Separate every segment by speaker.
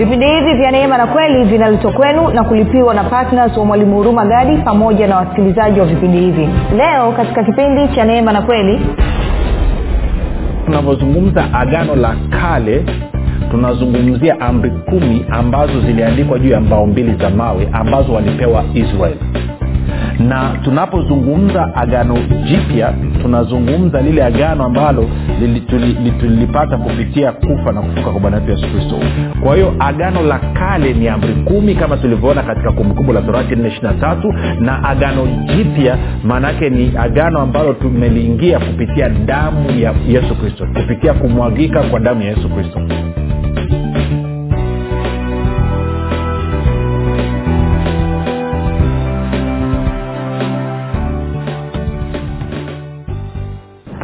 Speaker 1: vipindi hivi vya neema na kweli vinaletwa kwenu na kulipiwa na ptns wa mwalimu huruma gadi pamoja na wasikilizaji wa vipindi hivi. Leo katika kipindi cha neema na kweli
Speaker 2: tunavyozungumza agano la kale tunazungumzia amri kumi ambazo ziliandikwa juu ya mbao mbili za mawe ambazo walipewa israeli na tunapozungumza agano jipya tunazungumza lile agano ambalo tulilipata kupitia kufa na kufuka kwa bwana wetu yesu kristo. Kwa hiyo agano la kale ni amri kumi kama tulivyoona katika kumbukumbu la torati 423 na agano jipya maanaake ni agano ambalo tumeliingia kupitia damu ya yesu kristo kupitia kumwagika kwa damu ya yesu kristo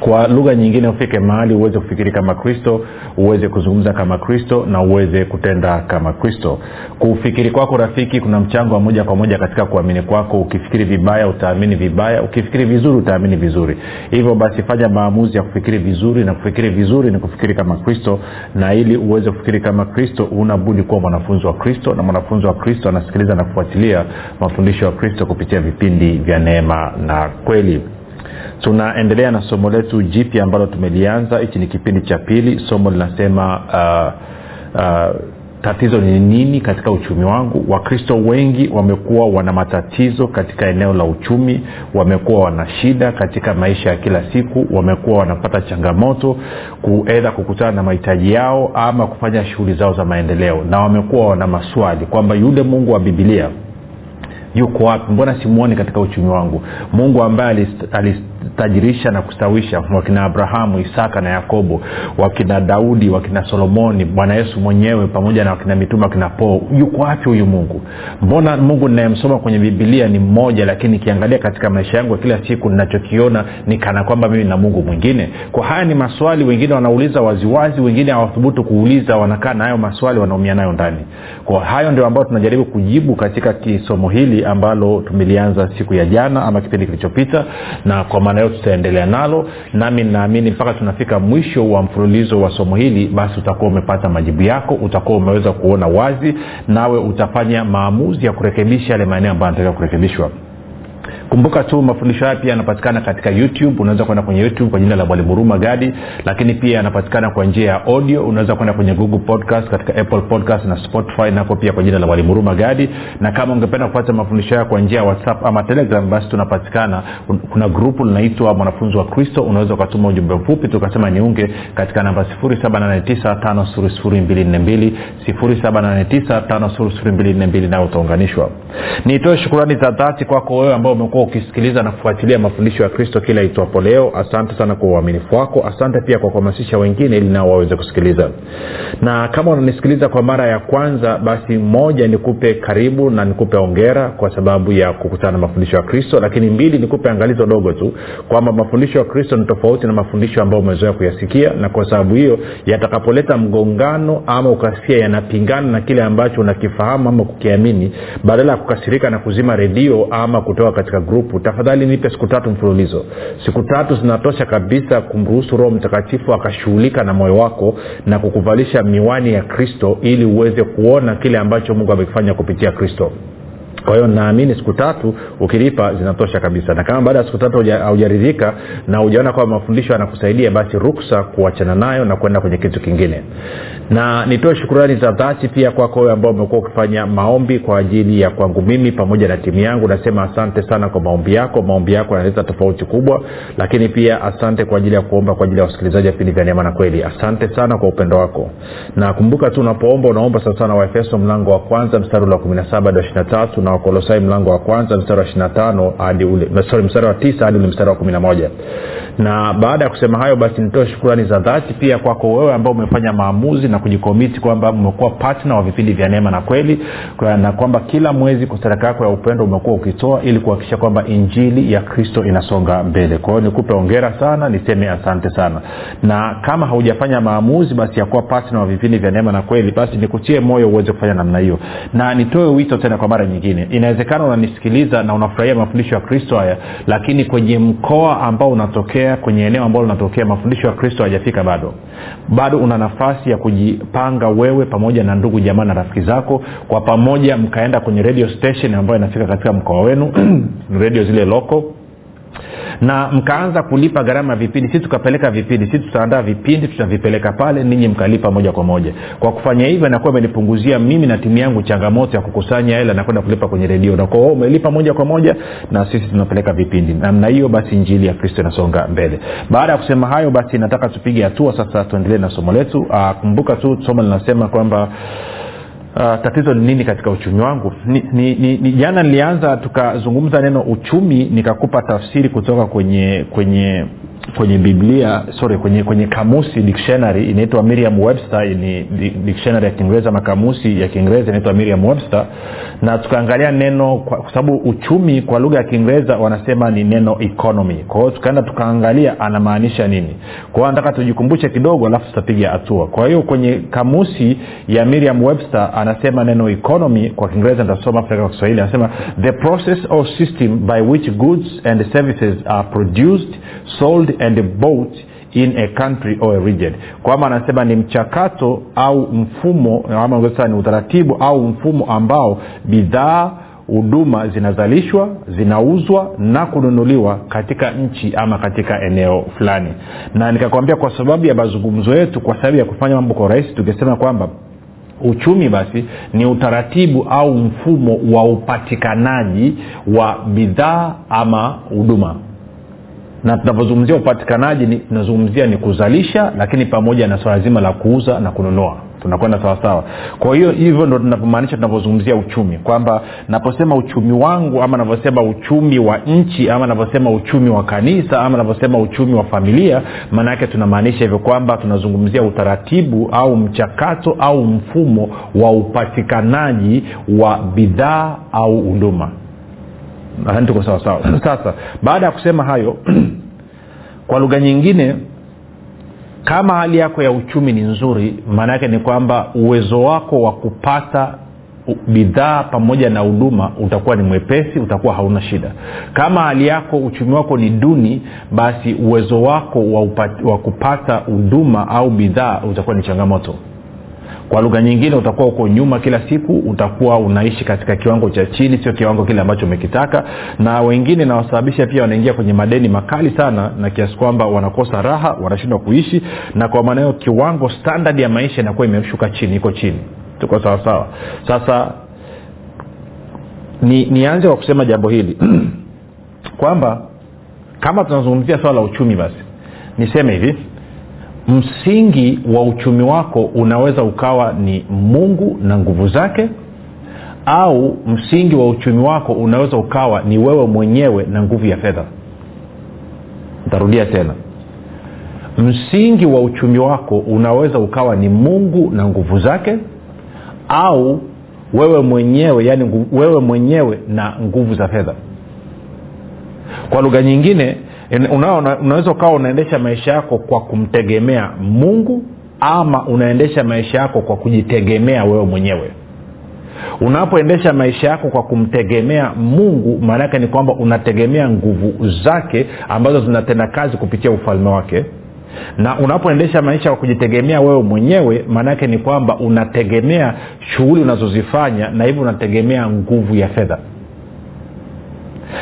Speaker 2: kwa lugha nyingine ufike mahali uweze kufikiri kama kristo uweze kuzungumza kama kristo na uweze kutenda kama kristo. Kufikiri kwako rafiki kuna mchango wa moja kwa moja katika kuamini kwako. Ukifikiri vibaya utaamini vibaya. Ukifikiri vizuri utaamini vizuri. Hivyo basi fanya maamuzi ya kufikiri vizuri na kufikiri vizuri ni kufikiri kama kristo. Na ili uweze kufikiri kama kristo unabudi kuwa mwanafunzi wa kristo na mwanafunzi wa kristo anasikiliza na kufuatilia mafundisho ya kristo kupitia vipindi vya neema na kweli tunaendelea na somo letu jipya ambalo tumelianza. Hichi ni kipindi cha pili. Somo linasema uh, uh, tatizo ni nini katika uchumi wangu? Wakristo wengi wamekuwa wana matatizo katika eneo la uchumi wamekuwa wana shida katika maisha ya kila siku wamekuwa wanapata changamoto kuedha kukutana na mahitaji yao ama kufanya shughuli zao za maendeleo na wamekuwa wana maswali kwamba yule mungu wa bibilia yuko wapi? Mbona simuoni katika uchumi wangu? Mungu ambaye alitajirisha na kustawisha. Wakina abrahamu isaka na yakobo wakina daudi wakina solomoni bwana yesu mwenyewe pamoja na wakina mitume wakina poo yuko wapi huyu mungu? Mbona mungu ninayemsoma kwenye bibilia ni mmoja lakini nikiangalia katika maisha yangu ya kila siku ninachokiona ni kana kwamba mimi na mungu mwingine? Kwa haya ni maswali wengine wanauliza waziwazi wengine hawathubutu kuuliza wanakaa na hayo maswali wanaumia nayo ndani. Kwa hayo ndio ambayo tunajaribu kujibu katika kisomo hili ambalo tumelianza siku ya jana ama kipindi kilichopita na kwa maana tutaendelea nalo nami naamini mpaka tunafika mwisho wa mfululizo wa somo hili basi utakuwa umepata majibu yako utakuwa umeweza kuona wazi nawe utafanya maamuzi ya kurekebisha yale maeneo ambayo anatakiwa kurekebishwa kumbuka tu mafundisho haya pia yanapatikana katika youtube. Unaweza kwenda kwenye youtube kwa jina la mwalimu huruma gadi lakini pia yanapatikana kwa njia ya audio. Unaweza kwenda kwenye google podcast katika apple podcast na spotify nako pia kwa jina la mwalimu huruma gadi. Na kama ungependa kupata mafundisho haya kwa njia ya whatsapp ama telegram basi tunapatikana. Kuna grupu linaitwa mwanafunzi wa kristo. Unaweza ukatuma ujumbe mfupi tukasema niunge katika namba 7895242 7895242 nao utaunganishwa. Nitoe shukurani za dhati kwako wewe ambao umekuwa ukisikiliza na kufuatilia mafundisho ya kristo kila itwapo leo. Asante sana kwa uaminifu wako. Asante pia kwa kuhamasisha wengine ili nao waweze kusikiliza. Na kama unanisikiliza kwa mara ya kwanza basi moja nikupe karibu na nikupe ongera kwa sababu ya kukutana na mafundisho ya kristo. Lakini mbili nikupe angalizo dogo tu kwamba mafundisho ya kristo ni tofauti na mafundisho ambayo umezoea kuyasikia. Na kwa sababu hiyo yatakapoleta mgongano ama ukasikia yanapingana na kile ambacho unakifahamu ama kukiamini badala ya kukasirika na kuzima redio ama kutoka katika grupu tafadhali nipe siku tatu mfululizo. Siku tatu zinatosha kabisa kumruhusu roho mtakatifu akashughulika na moyo wako na kukuvalisha miwani ya kristo ili uweze kuona kile ambacho mungu amekifanya kupitia kristo kwa hiyo naamini siku tatu ukilipa zinatosha kabisa. Na kama baada ya siku tatu haujaridhika na ujaona kwamba mafundisho yanakusaidia basi ruksa kuachana nayo na kwenda kwenye kitu kingine. Na nitoe shukurani za dhati pia kwako wewe ambao umekuwa ukifanya maombi kwa ajili ya kwangu mimi pamoja na timu yangu. Nasema asante sana kwa maombi yako. Maombi yako yanaleta tofauti kubwa lakini pia asante kwa ajili ya kuomba kwa ajili ya wasikilizaji wa vipindi vya neema na kweli. Asante sana kwa upendo wako. Na kumbuka tu unapoomba unaomba sawasawa na waefeso mlango wa kwanza mstari ula kumi na saba na wakolosai mlango wa kwanza mstari wa ishiatano hadi ule sorry, mstari wa tisa hadi ule mstari wa kumi na moja. Na baada ya kusema hayo basi nitoe shukurani za dhati pia kwako wewe ambao umefanya maamuzi na kujikomiti kwamba umekuwa patna wa vipindi vya neema na kweli kwa- na kwamba kila mwezi kwa sadaka yako ya upendo umekuwa ukitoa ili kuhakikisha kwamba injili ya kristo inasonga mbele. Kwa hiyo nikupe ongera sana niseme asante sana. Na kama haujafanya maamuzi basi yakuwa patna wa vipindi vya neema na kweli basi nikutie moyo uweze kufanya namna hiyo. Na nitoe wito tena kwa mara nyingine inawezekana unanisikiliza na unafurahia mafundisho ya kristo haya lakini kwenye mkoa ambao unatokea kwenye eneo ambalo unatokea mafundisho ya kristo hayajafika bado. Bado una nafasi ya kujipanga wewe pamoja na ndugu jamaa na rafiki zako. Kwa pamoja mkaenda kwenye radio station ambayo inafika katika mkoa wenu. Redio zile loko na mkaanza kulipa gharama ya vipindi si tukapeleka vipindi si tutaandaa vipindi tutavipeleka pale ninyi mkalipa moja kwa moja. Kwa kufanya hivyo nakuwa imenipunguzia mimi na timu yangu changamoto ya kukusanya hela na kwenda kulipa kwenye redio. Na kwa umelipa moja kwa moja na sisi tunapeleka vipindi. Namna hiyo basi injili ya kristo inasonga mbele. Baada ya kusema hayo basi nataka tupige hatua sasa tuendelee na somo letu. Kumbuka tu somo linasema kwamba Uh, tatizo ni nini katika uchumi wangu? Ni, ni, ni, ni jana nilianza tukazungumza neno uchumi nikakupa tafsiri kutoka kwenye kwenye kwenye biblia sorry kwenye kwenye kamusi dictionary inaitwa miriam webster ni dictionary ya kiingereza kamusi ya kiingereza inaitwa miriam webster na tukaangalia neno kwa sababu uchumi kwa lugha ya kiingereza wanasema ni neno economy. Kwa hiyo tukaenda tukaangalia anamaanisha nini. Kwa hiyo nataka tujikumbushe kidogo alafu tutapiga hatua. Kwa hiyo kwenye kamusi ya miriam webster anasema neno economy kwa kiingereza nitasoma kwa kiswahili anasema the process or system by which goods and services are produced sold and bought in a country or a region. Kwamba anasema ni mchakato au mfumo ama ni utaratibu au mfumo ambao bidhaa huduma zinazalishwa zinauzwa na kununuliwa katika nchi ama katika eneo fulani. Na nikakwambia kwa sababu ya mazungumzo yetu kwa sababu ya kufanya mambo kwa urahisi tukisema kwamba uchumi basi ni utaratibu au mfumo wa upatikanaji wa bidhaa ama huduma na tunapozungumzia upatikanaji ni- tunazungumzia ni kuzalisha lakini pamoja na swala zima la kuuza na kununua. Tunakwenda sawasawa kwa hiyo hivyo ndo tunavyomaanisha tunavyozungumzia uchumi. Kwamba naposema uchumi wangu ama navyosema uchumi wa nchi ama navyosema uchumi wa kanisa ama navyosema uchumi wa familia maana yake tunamaanisha hivyo kwamba tunazungumzia utaratibu au mchakato au mfumo wa upatikanaji wa bidhaa au huduma nadhani tuko sawasawa sasa baada ya kusema hayo kwa lugha nyingine kama hali yako ya uchumi ni nzuri maana yake ni kwamba uwezo wako wa kupata bidhaa pamoja na huduma utakuwa ni mwepesi utakuwa hauna shida. Kama hali yako uchumi wako ni duni basi uwezo wako wa, upati, wa kupata huduma au bidhaa utakuwa ni changamoto kwa lugha nyingine utakuwa uko nyuma kila siku utakuwa unaishi katika kiwango cha chini sio kiwango kile ambacho umekitaka. Na wengine nawasababisha pia wanaingia kwenye madeni makali sana na kiasi kwamba wanakosa raha wanashindwa kuishi na kwa maana hiyo kiwango standard ya maisha inakuwa imeshuka chini iko chini. Tuko sawasawa sasa ni nianze kwa kusema jambo hili. Kwamba kama tunazungumzia swala la uchumi basi niseme hivi msingi wa uchumi wako unaweza ukawa ni mungu na nguvu zake au msingi wa uchumi wako unaweza ukawa ni wewe mwenyewe na nguvu ya fedha. Ntarudia tena. Msingi wa uchumi wako unaweza ukawa ni mungu na nguvu zake au wewe mwenyewe yani wewe mwenyewe na nguvu za fedha. Kwa lugha nyingine in- una, una, unaweza ukawa unaendesha maisha yako kwa kumtegemea mungu ama unaendesha maisha yako kwa kujitegemea wewe mwenyewe. Unapoendesha maisha yako kwa kumtegemea mungu maana yake ni kwamba unategemea nguvu zake ambazo zinatenda kazi kupitia ufalme wake. Na unapoendesha maisha kwa kujitegemea wewe mwenyewe maanaake ni kwamba unategemea shughuli unazozifanya na hivyo unategemea nguvu ya fedha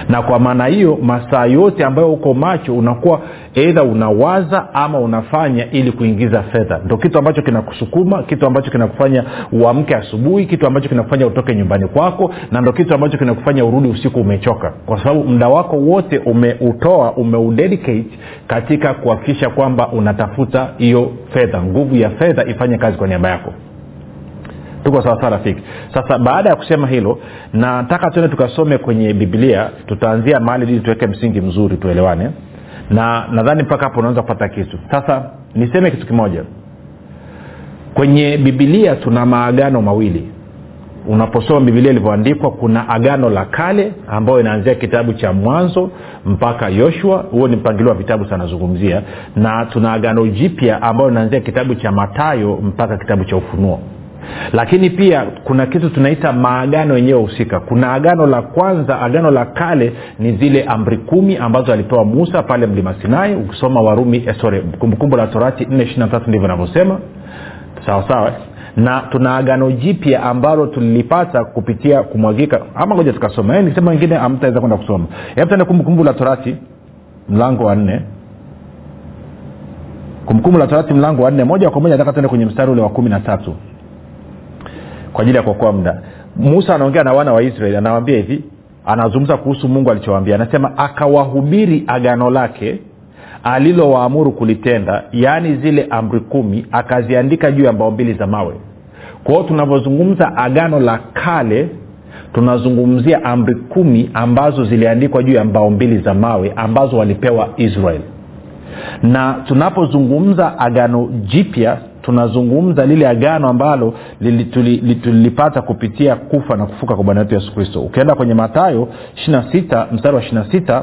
Speaker 2: na kwa maana hiyo masaa yote ambayo uko macho unakuwa eidha unawaza ama unafanya ili kuingiza fedha. Ndo kitu ambacho kinakusukuma kitu ambacho kinakufanya uamke asubuhi kitu ambacho kinakufanya utoke nyumbani kwako na ndo kitu ambacho kinakufanya urudi usiku umechoka. Kwa sababu muda wako wote umeutoa umeudedicate katika kuhakikisha kwamba unatafuta hiyo fedha. Nguvu ya fedha ifanye kazi kwa niaba yako tuko sawasawa rafiki. Sasa baada ya kusema hilo nataka tuende tukasome kwenye biblia. Tutaanzia mahali ili tuweke msingi mzuri tuelewane. Na nadhani mpaka hapo unaweza kupata kitu. Sasa niseme kitu kimoja. Kwenye bibilia tuna maagano mawili. Unaposoma bibilia ilivyoandikwa kuna agano la kale ambayo inaanzia kitabu cha mwanzo mpaka yoshua. Huo ni mpangilio wa vitabu sanazungumzia na tuna agano jipya ambayo inaanzia kitabu cha matayo mpaka kitabu cha ufunuo lakini pia kuna kitu tunaita maagano yenyewe husika. Kuna agano la kwanza agano la kale ni zile amri kumi ambazo alipewa musa pale mlima sinai. Ukisoma warumi eh, kumbukumbu la torati 4 ndivyo inavyosema. Sawa sawa. Na tuna agano jipya ambalo tulilipata kupitia kumwagika. Ama ngoja tukasoma eh, nikisema wengine amtaweza kwenda kusoma. Hebu kumbukumbu la torati mlango wa nne. Kumbukumbu la torati mlango wa nne. Moja kwa moja nataka tuende kwenye mstari ule wa kumi na tatu kwa ajili ya kuokoa muda. Musa anaongea na wana wa israeli anawambia hivi anazungumza kuhusu mungu alichowambia anasema akawahubiri agano lake alilowaamuru kulitenda yaani zile amri kumi akaziandika juu ya mbao mbili za mawe. Kwa hiyo tunavyozungumza agano la kale tunazungumzia amri kumi ambazo ziliandikwa juu ya mbao mbili za mawe ambazo walipewa israel na tunapozungumza agano jipya tunazungumza lile agano ambalo tulilipata kupitia kufa na kufuka kwa bwana wetu yesu kristo. Ukienda kwenye matayo 26 mstari wa 26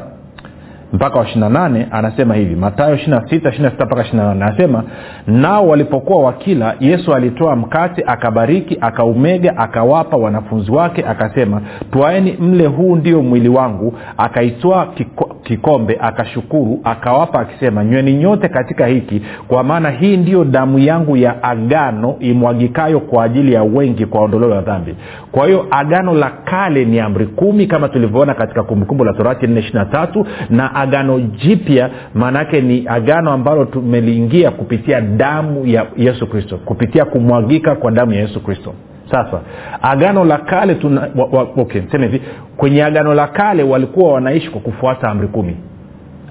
Speaker 2: mpaka wa 28 anasema hivi. Matayo 26 mpaka 28 anasema nao walipokuwa wakila yesu alitoa mkate akabariki akaumega akawapa wanafunzi wake akasema twaeni mle huu ndio mwili wangu akaitwaa kiko, kikombe akashukuru akawapa akisema nyweni nyote katika hiki kwa maana hii ndiyo damu yangu ya agano imwagikayo kwa ajili ya wengi kwa ondoleo la dhambi kwa hiyo agano la kale ni amri kumi kama tulivyoona katika kumbukumbu la torati 4 na agano jipya maanaake ni agano ambalo tumeliingia kupitia damu ya yesu kristo kupitia kumwagika kwa damu ya yesu kristo. Sasa agano la kale tuna wa, wa, okay, seme hivi kwenye agano la kale walikuwa wanaishi kwa kufuata amri kumi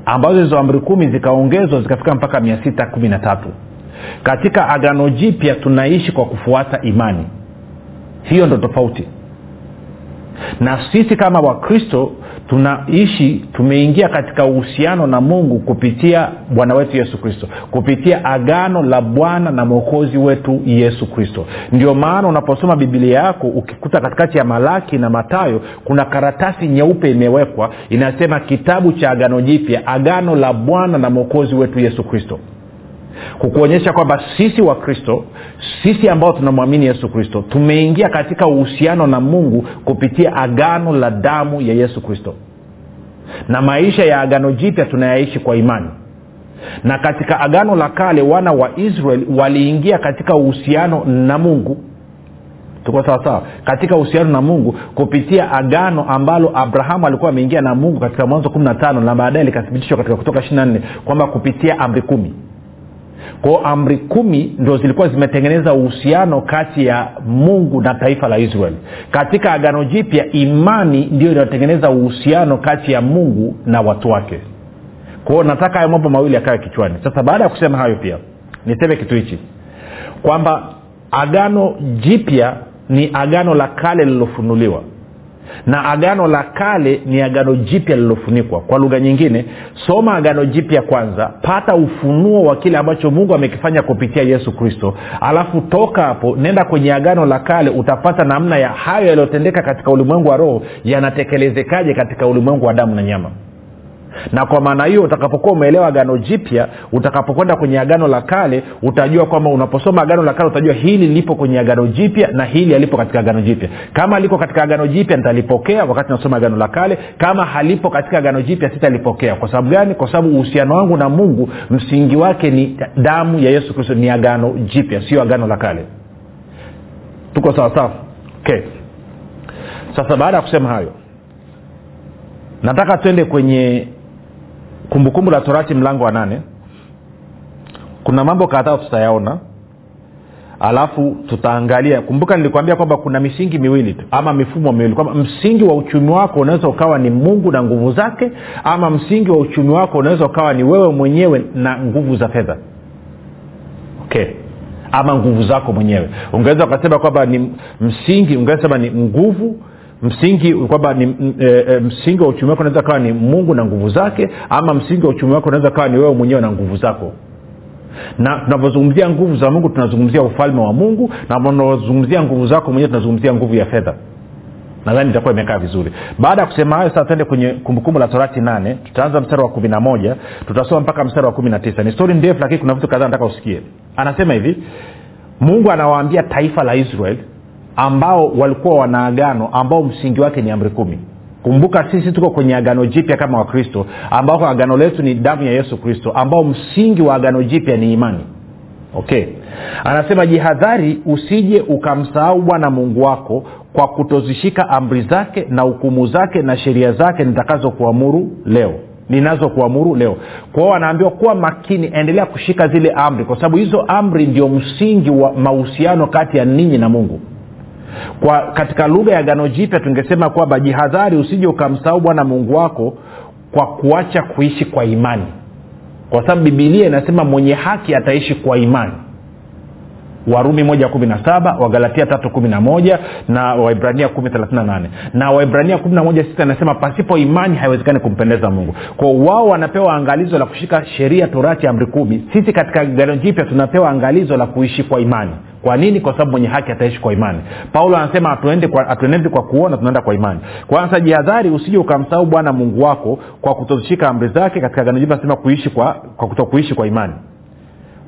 Speaker 2: ambazo hizo amri kumi zikaongezwa zikafika mpaka mia sita kumi na tatu. Katika agano jipya tunaishi kwa kufuata imani. Hiyo ndo tofauti. Na sisi kama wakristo tunaishi tumeingia katika uhusiano na mungu kupitia bwana wetu yesu kristo kupitia agano la bwana na mwokozi wetu yesu kristo. Ndio maana unaposoma bibilia yako ukikuta katikati ya malaki na matayo kuna karatasi nyeupe imewekwa inasema kitabu cha agano jipya agano la bwana na mwokozi wetu yesu kristo kukuonyesha kwamba sisi wa kristo sisi ambao tunamwamini yesu kristo tumeingia katika uhusiano na mungu kupitia agano la damu ya yesu kristo. Na maisha ya agano jipya tunayaishi kwa imani. Na katika agano la kale wana wa israel waliingia katika uhusiano na mungu. Tuko sawasawa katika uhusiano na mungu kupitia agano ambalo abrahamu alikuwa ameingia na mungu katika mwanzo kumi na tano na baadaye likathibitishwa katika kutoka ishiri na nne kwamba kupitia amri kumi kwao amri kumi ndo zilikuwa zimetengeneza uhusiano kati ya mungu na taifa la israel. Katika agano jipya imani ndio inayotengeneza uhusiano kati ya mungu na watu wake. Kwao nataka hayo mambo mawili akawe kichwani. Sasa baada ya kusema hayo pia niseme kitu hichi. Kwamba agano jipya ni agano la kale lililofunuliwa na agano la kale ni agano jipya lililofunikwa. Kwa lugha nyingine soma agano jipya kwanza pata ufunuo wa kile ambacho mungu amekifanya kupitia yesu kristo. Alafu toka hapo nenda kwenye agano la kale utapata namna ya hayo yaliyotendeka katika ulimwengu wa roho yanatekelezekaje katika ulimwengu wa damu na nyama na kwa maana hiyo utakapokuwa umeelewa agano jipya utakapokwenda kwenye agano la kale utajua kwamba unaposoma agano la kale utajua hili lipo kwenye agano jipya na hili alipo katika agano jipya. Kama liko katika agano jipya nitalipokea wakati nasoma agano la kale. Kama halipo katika agano jipya sitalipokea. Kwa sababu gani? Kwa sababu uhusiano wangu na mungu msingi wake ni damu ya yesu kristo ni agano jipya sio agano la kale. Tuko sawasawa okay. Sasa baada ya kusema hayo nataka twende kwenye kumbukumbu la torati mlango wa nane. Kuna mambo kadhaa tutayaona. Alafu tutaangalia. Kumbuka nilikwambia kwamba kuna misingi miwili tu ama mifumo miwili. Kwamba msingi wa uchumi wako unaweza ukawa ni mungu na nguvu zake ama msingi wa uchumi wako unaweza ukawa ni wewe mwenyewe na nguvu za fedha. Okay. Ama nguvu zako mwenyewe. Ungeweza ukasema kwamba ni msingi ungeweza sema ni nguvu msingi kwamba ni e, msingi wa uchumi wako unaweza kawa ni mungu na nguvu zake ama msingi wa uchumi wako unaweza kawa ni wewe mwenyewe na nguvu zako. Na tunavyozungumzia nguvu za mungu tunazungumzia ufalme wa mungu na tunavyozungumzia nguvu zako mwenyewe tunazungumzia nguvu ya fedha. Nadhani itakuwa imekaa vizuri. Baada ya kusema hayo sasa tuende kwenye kumbukumbu la torati nane. Tutaanza mstari wa kumi na moja. Tutasoma mpaka mstari wa kumi na tisa. Ni stori ndefu lakini kuna vitu kadhaa nataka usikie. Anasema hivi mungu anawaambia taifa la israel ambao walikuwa wana agano ambao msingi wake ni amri kumi. Kumbuka sisi tuko kwenye agano jipya kama wakristo ambako agano letu ni damu ya yesu kristo ambao msingi wa agano jipya ni imani. Okay. Anasema jihadhari usije ukamsahau bwana mungu wako kwa kutozishika amri zake na hukumu zake na sheria zake nitakazokuamuru leo. Ninazokuamuru leo. Kwao anaambiwa kuwa makini endelea kushika zile amri kwa sababu hizo amri ndio msingi wa mahusiano kati ya ninyi na mungu kwa katika lugha ya gano jipya tungesema kwamba jihadhari usije ukamsahau bwana mungu wako kwa kuacha kuishi kwa imani. Kwa sababu bibilia inasema mwenye haki ataishi kwa imani. Warumi moja kumi na saba wagalatia tatu kumi na waibrania kumi thelathini na waibrania kumi na moja sita inasema pasipo imani haiwezekani kumpendeza mungu. Kwao wao wanapewa angalizo la kushika sheria torati amri kumi. Sisi katika gano jipya tunapewa angalizo la kuishi kwa imani kwa nini? Kwa sababu mwenye haki ataishi kwa imani. Paulo anasema hatuendi kwa, kwa kuona tunaenda kwa imani. Kwanza jihadhari usije ukamsahau bwana mungu wako kwa kutoshika amri zake katika gano jipya anasema kuishi kwa, kwa kutokuishi kwa imani.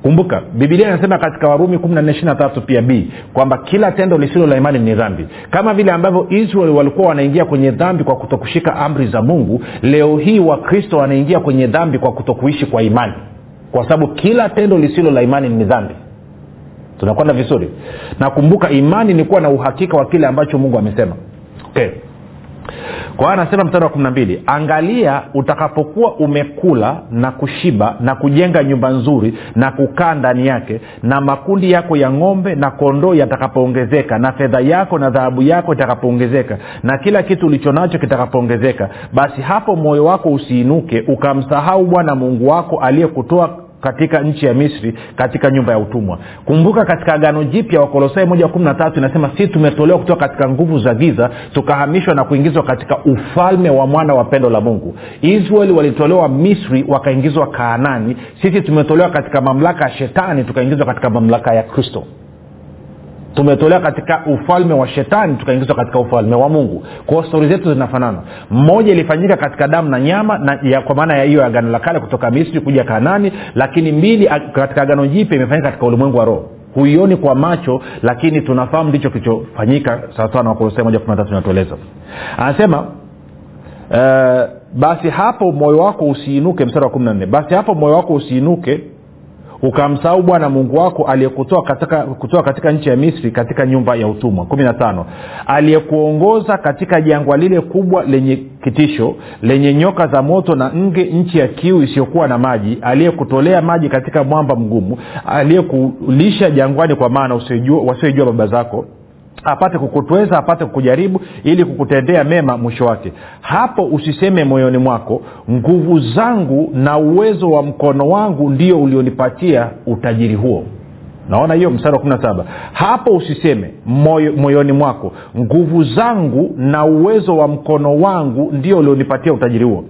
Speaker 2: Kumbuka bibilia inasema katika warumi 14 pia b kwamba kila tendo lisilo la imani ni dhambi. Kama vile ambavyo israel walikuwa wanaingia kwenye dhambi kwa kutokushika amri za mungu leo hii wakristo wanaingia kwenye dhambi kwa kutokuishi kwa imani. Kwa sababu kila tendo lisilo la imani ni dhambi tunakwenda vizuri. Nakumbuka imani ni kuwa na uhakika wa kile ambacho mungu amesema. Okay. Kwa hiyo anasema mstari wa kumi na mbili angalia utakapokuwa umekula na kushiba na kujenga nyumba nzuri na kukaa ndani yake na makundi yako ya ng'ombe na kondoo yatakapoongezeka na fedha yako na dhahabu yako itakapoongezeka na kila kitu ulicho nacho kitakapoongezeka basi hapo moyo wako usiinuke ukamsahau bwana mungu wako aliyekutoa katika nchi ya misri katika nyumba ya utumwa. Kumbuka katika agano jipya wakolosai moja kumi na tatu inasema si tumetolewa kutoka katika nguvu za giza tukahamishwa na kuingizwa katika ufalme wa mwana wa pendo la mungu. Israeli walitolewa misri wakaingizwa kaanani. Sisi tumetolewa katika mamlaka ya shetani tukaingizwa katika mamlaka ya kristo tumetolewa katika ufalme wa shetani tukaingizwa katika ufalme wa mungu. Kwao stori zetu zinafanana. Mmoja ilifanyika katika damu na nyama na ya, kwa maana ya hiyo agano la kale kutoka misri kuja kanani lakini mbili katika agano jipya imefanyika katika ulimwengu wa roho. Huioni kwa macho lakini tunafahamu ndicho kilichofanyika sawasawa na wakolosai moja kumi na inatueleza. Anasema uh, basi hapo moyo wako usiinuke mstari wa kumi na nne. Basi hapo moyo wako usiinuke ukamsahau bwana mungu wako aliyekutoa katika, kutoa katika nchi ya misri katika nyumba ya utumwa. Kumi na tano. Aliyekuongoza katika jangwa lile kubwa lenye kitisho lenye nyoka za moto na nge nchi ya kiu isiyokuwa na maji aliyekutolea maji katika mwamba mgumu aliyekulisha jangwani kwa maana wasiojua baba zako apate kukutweza apate kukujaribu ili kukutendea mema mwisho wake. Hapo usiseme moyoni mwako nguvu zangu na uwezo wa mkono wangu ndio ulionipatia utajiri huo. Naona hiyo mstari wa kumi na saba. Hapo usiseme moyo, moyoni mwako nguvu zangu na uwezo wa mkono wangu ndio ulionipatia utajiri huo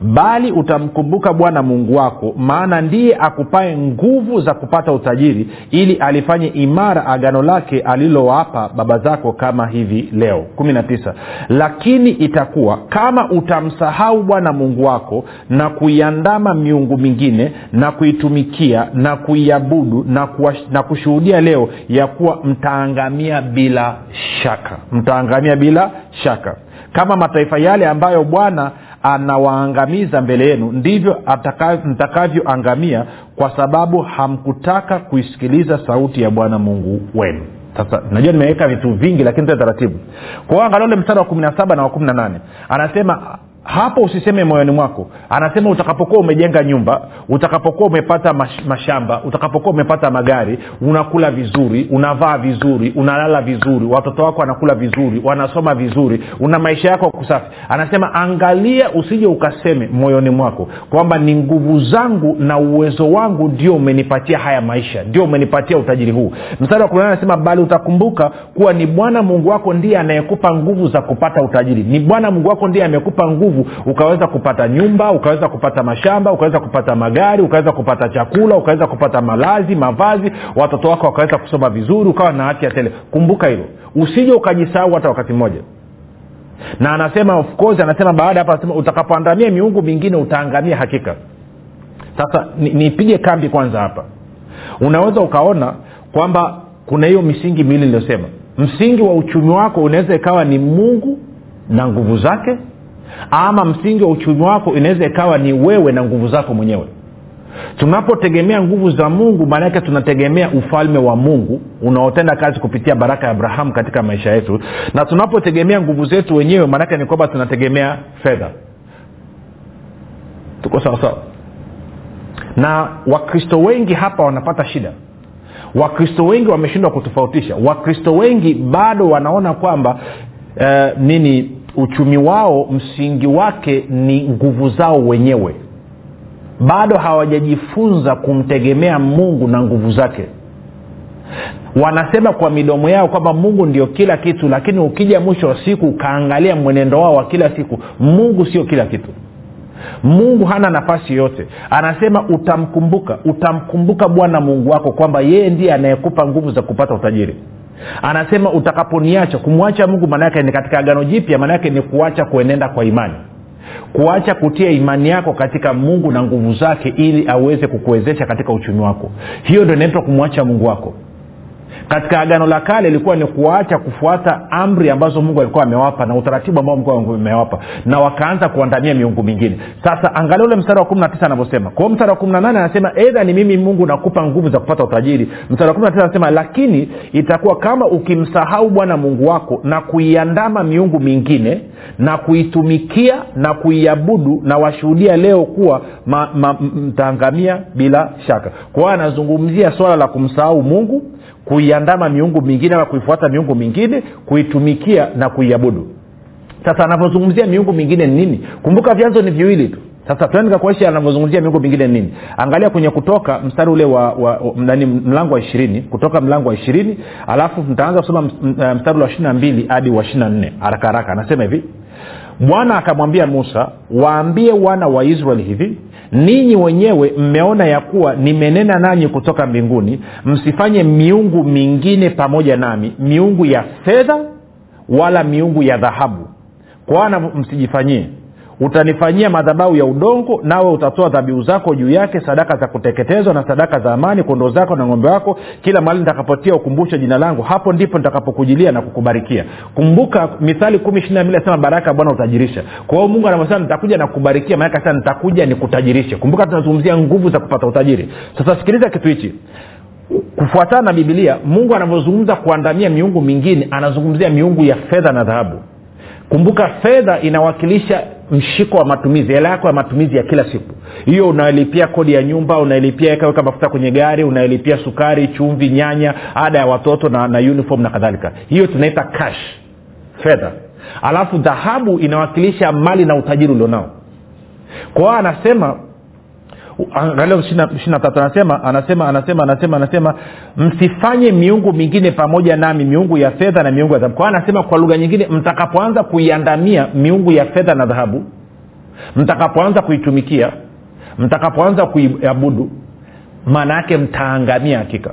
Speaker 2: bali utamkumbuka bwana mungu wako maana ndiye akupae nguvu za kupata utajiri ili alifanye imara agano lake alilowapa baba zako kama hivi leo. 19 lakini itakuwa kama utamsahau bwana mungu wako na kuiandama miungu mingine na kuitumikia na kuiabudu na, na kushuhudia leo ya kuwa mtaangamia bila shaka. Mtaangamia bila shaka. Kama mataifa yale ambayo bwana anawaangamiza mbele yenu ndivyo mtakavyoangamia kwa sababu hamkutaka kuisikiliza sauti ya bwana mungu wenu. Sasa najua nimeweka vitu vingi lakini taratibu. Kwa hiyo angalia ule mstari wa kumi na saba na wa kumi na nane. Anasema hapo usiseme moyoni mwako. Anasema utakapokuwa umejenga nyumba utakapokuwa umepata mash, mashamba utakapokuwa umepata magari unakula vizuri unavaa vizuri unalala vizuri watoto wako wanakula vizuri wanasoma vizuri una maisha yako kusafi anasema angalia usije ukaseme moyoni mwako kwamba ni nguvu zangu na uwezo wangu ndio umenipatia haya maisha ndio umenipatia utajiri huu. Mstari wa anasema bali utakumbuka kuwa ni bwana mungu wako ndiye anayekupa nguvu za kupata utajiri. Ni bwana mungu wako ndiye amekupa nguvu ukaweza kupata nyumba ukaweza kupata mashamba ukaweza kupata magari ukaweza kupata chakula ukaweza kupata malazi mavazi watoto wako wakaweza kusoma vizuri ukawa na afya tele. Kumbuka hilo. Usije ukajisahau hata wakati mmoja. Na anasema of course anasema baada hapa anasema utakapoandamia miungu mingine utaangamia hakika. Sasa nipige ni kambi kwanza hapa. Unaweza ukaona kwamba kuna hiyo misingi miwili niliyosema. Msingi wa uchumi wako unaweza ikawa ni mungu na nguvu zake ama msingi wa uchumi wako inaweza ikawa ni wewe na nguvu zako mwenyewe. Tunapotegemea nguvu za mungu maanake tunategemea ufalme wa mungu unaotenda kazi kupitia baraka ya abrahamu katika maisha yetu. Na tunapotegemea nguvu zetu wenyewe maanake ni kwamba tunategemea fedha. Tuko sawasawa na wakristo wengi hapa wanapata shida. Wakristo wengi wameshindwa kutofautisha. Wakristo wengi bado wanaona kwamba uh, nini uchumi wao msingi wake ni nguvu zao wenyewe. Bado hawajajifunza kumtegemea mungu na nguvu zake. Wanasema kwa midomo yao kwamba mungu ndio kila kitu lakini ukija mwisho wa siku ukaangalia mwenendo wao wa kila siku mungu sio kila kitu. Mungu hana nafasi yoyote anasema utamkumbuka utamkumbuka bwana mungu wako kwamba yeye ndiye anayekupa nguvu za kupata utajiri anasema utakaponiacha kumwacha mungu maanaake ni katika agano jipya maanaake ni kuacha kuenenda kwa imani. Kuacha kutia imani yako katika mungu na nguvu zake ili aweze kukuwezesha katika uchumi wako. Hiyo ndo inaitwa kumwacha mungu wako katika agano la kale ilikuwa ni kuacha kufuata amri ambazo mungu alikuwa amewapa na utaratibu ambao mungu amewapa na wakaanza kuandamia miungu mingine. Sasa angalia ule mstari wa kumi na tisa anavyosema. Kwao mstari wa kumi na nane anasema edha ni mimi mungu nakupa nguvu za kupata utajiri. Mstari wa kumi na tisa anasema lakini itakuwa kama ukimsahau bwana mungu wako na kuiandama miungu mingine na kuitumikia na kuiabudu na washuhudia leo kuwa mtaangamia bila shaka. Kwa hiyo anazungumzia swala la kumsahau mungu kuiandama miungu mingine ama kuifuata miungu mingine kuitumikia na kuiabudu. Sasa anavyozungumzia miungu mingine ni nini? Kumbuka vyanzo ni viwili tu. Sasa tuende anavyozungumzia miungu mingine ni nini. Angalia kwenye kutoka mstari ule wa, wa, nani mlango wa ishirini. Kutoka mlango wa ishirini alafu mtaanza kusoma mstari wa ishiri na mbili hadi wa ishiri na nne. Haraka haraka anasema hivi. Bwana akamwambia musa waambie wana wa israeli hivi ninyi wenyewe mmeona ya kuwa nimenena nanyi kutoka mbinguni msifanye miungu mingine pamoja nami miungu ya fedha wala miungu ya dhahabu. Kwana msijifanyie utanifanyia madhabau ya udongo nawe utatoa dhabihu zako juu yake sadaka za kuteketezwa na sadaka za amani kondoo zako na ng'ombe wako kila mahali nitakapotia ukumbusho jina langu. Hapo ndipo nitakapokujilia na kukubarikia. Kumbuka mithali kumi ishiri na bwana utajirisha. Kwa hiyo mungu anavyosema nitakuja na kukubarikia maanake sasa nitakuja nikutajirishe. Kumbuka tunazungumzia nguvu za kupata utajiri. Sasa sikiliza kitu hichi. Kufuatana na bibilia mungu anavyozungumza kuandamia miungu mingine anazungumzia miungu ya fedha na dhahabu. Kumbuka fedha inawakilisha mshiko wa matumizi hela yako ya matumizi ya kila siku. Hiyo unaelipia kodi ya nyumba unaelipia kaweka mafuta kwenye gari unaelipia sukari chumvi nyanya ada ya watoto na, na uniform na kadhalika. Hiyo tunaita cash fedha. Alafu dhahabu inawakilisha mali na utajiri ulionao. Kwao anasema angalia ishiri tatu. Anasema anasema anasema anasema anasema msifanye miungu mingine pamoja nami miungu ya fedha na miungu ya dhahabu. Kwao anasema kwa lugha nyingine mtakapoanza kuiandamia miungu ya fedha na dhahabu mtakapoanza kuitumikia mtakapoanza kuiabudu maana yake mtaangamia hakika.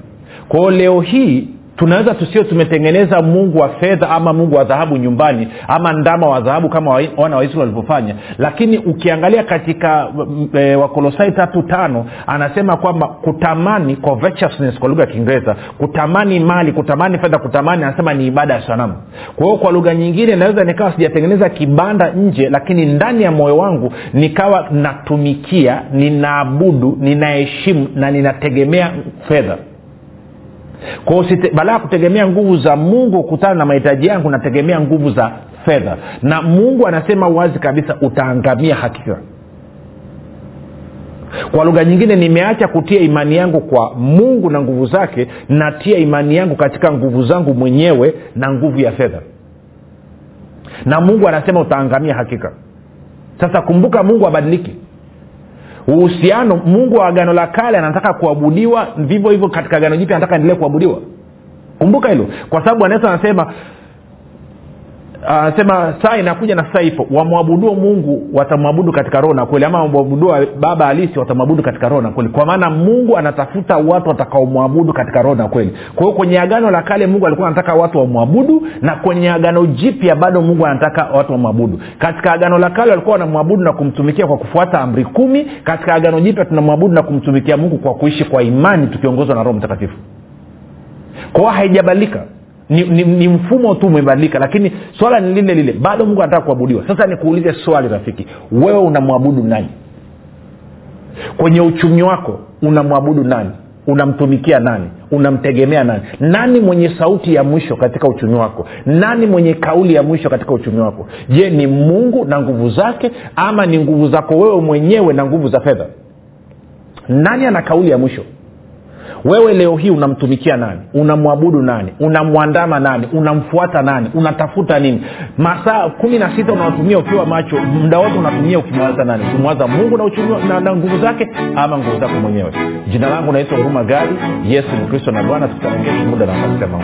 Speaker 2: Kwao leo hii tunaweza tusio tumetengeneza mungu wa fedha ama mungu wa dhahabu nyumbani ama ndama wa dhahabu kama wana waisraeli walivyofanya. Lakini ukiangalia katika e, wakolosai tatu tano anasema kwamba kutamani covetousness kwa lugha ya kiingereza kutamani mali kutamani fedha kutamani anasema ni ibada ya sanamu. Kwa hiyo kwa lugha nyingine naweza nikawa sijatengeneza kibanda nje lakini ndani ya moyo wangu nikawa natumikia ninaabudu ninaheshimu na ninategemea fedha kwao ya kutegemea nguvu za mungu kukutana na mahitaji yangu nategemea nguvu za fedha. Na mungu anasema wazi kabisa utaangamia hakika. Kwa lugha nyingine nimeacha kutia imani yangu kwa mungu na nguvu zake natia imani yangu katika nguvu zangu mwenyewe na nguvu ya fedha. Na mungu anasema utaangamia hakika. Sasa kumbuka mungu abadiliki uhusiano mungu wa agano la kale anataka kuabudiwa vivyo hivyo katika agano jipya anataka endelee kuabudiwa. Kumbuka hilo. Kwa sababu anaweza anasema anasema saa inakuja na saa ipo. Wamwabuduo mungu watamwabudu katika roho na kweli. Ama wamwabuduo baba halisi watamwabudu katika roho na kweli. Kwa maana mungu anatafuta watu watakaomwabudu katika roho na kweli. Kwa hiyo kwenye agano la kale mungu alikuwa anataka watu wamwabudu na kwenye agano jipya bado mungu anataka watu wamwabudu. Katika agano la kale walikuwa wanamwabudu na kumtumikia kwa kufuata amri kumi. Katika agano jipya tunamwabudu na kumtumikia mungu kwa kuishi kwa imani tukiongozwa na roho mtakatifu. Kwao haijabadilika ni, ni, ni mfumo tu umebadilika lakini swala ni lile lile. Bado mungu anataka kuabudiwa. Sasa nikuulize swali rafiki. Wewe unamwabudu nani? Kwenye uchumi wako unamwabudu nani? Unamtumikia nani? Unamtegemea nani? Nani mwenye sauti ya mwisho katika uchumi wako? Nani mwenye kauli ya mwisho katika uchumi wako? Je ni mungu na nguvu zake ama ni nguvu zako wewe mwenyewe na nguvu za fedha? Nani ana kauli ya mwisho wewe leo hii unamtumikia nani? Unamwabudu nani? Unamwandama nani? Unamfuata nani? Unatafuta nini? Masaa kumi na sita unaotumia ukiwa macho muda wote unatumia ukimwaza nani? Ukimwaza mungu na, na, na nguvu zake ama nguvu zako mwenyewe. Jina langu naitwa huruma gari yesu ni kristo na bwana. Tutaongea muda na katika kama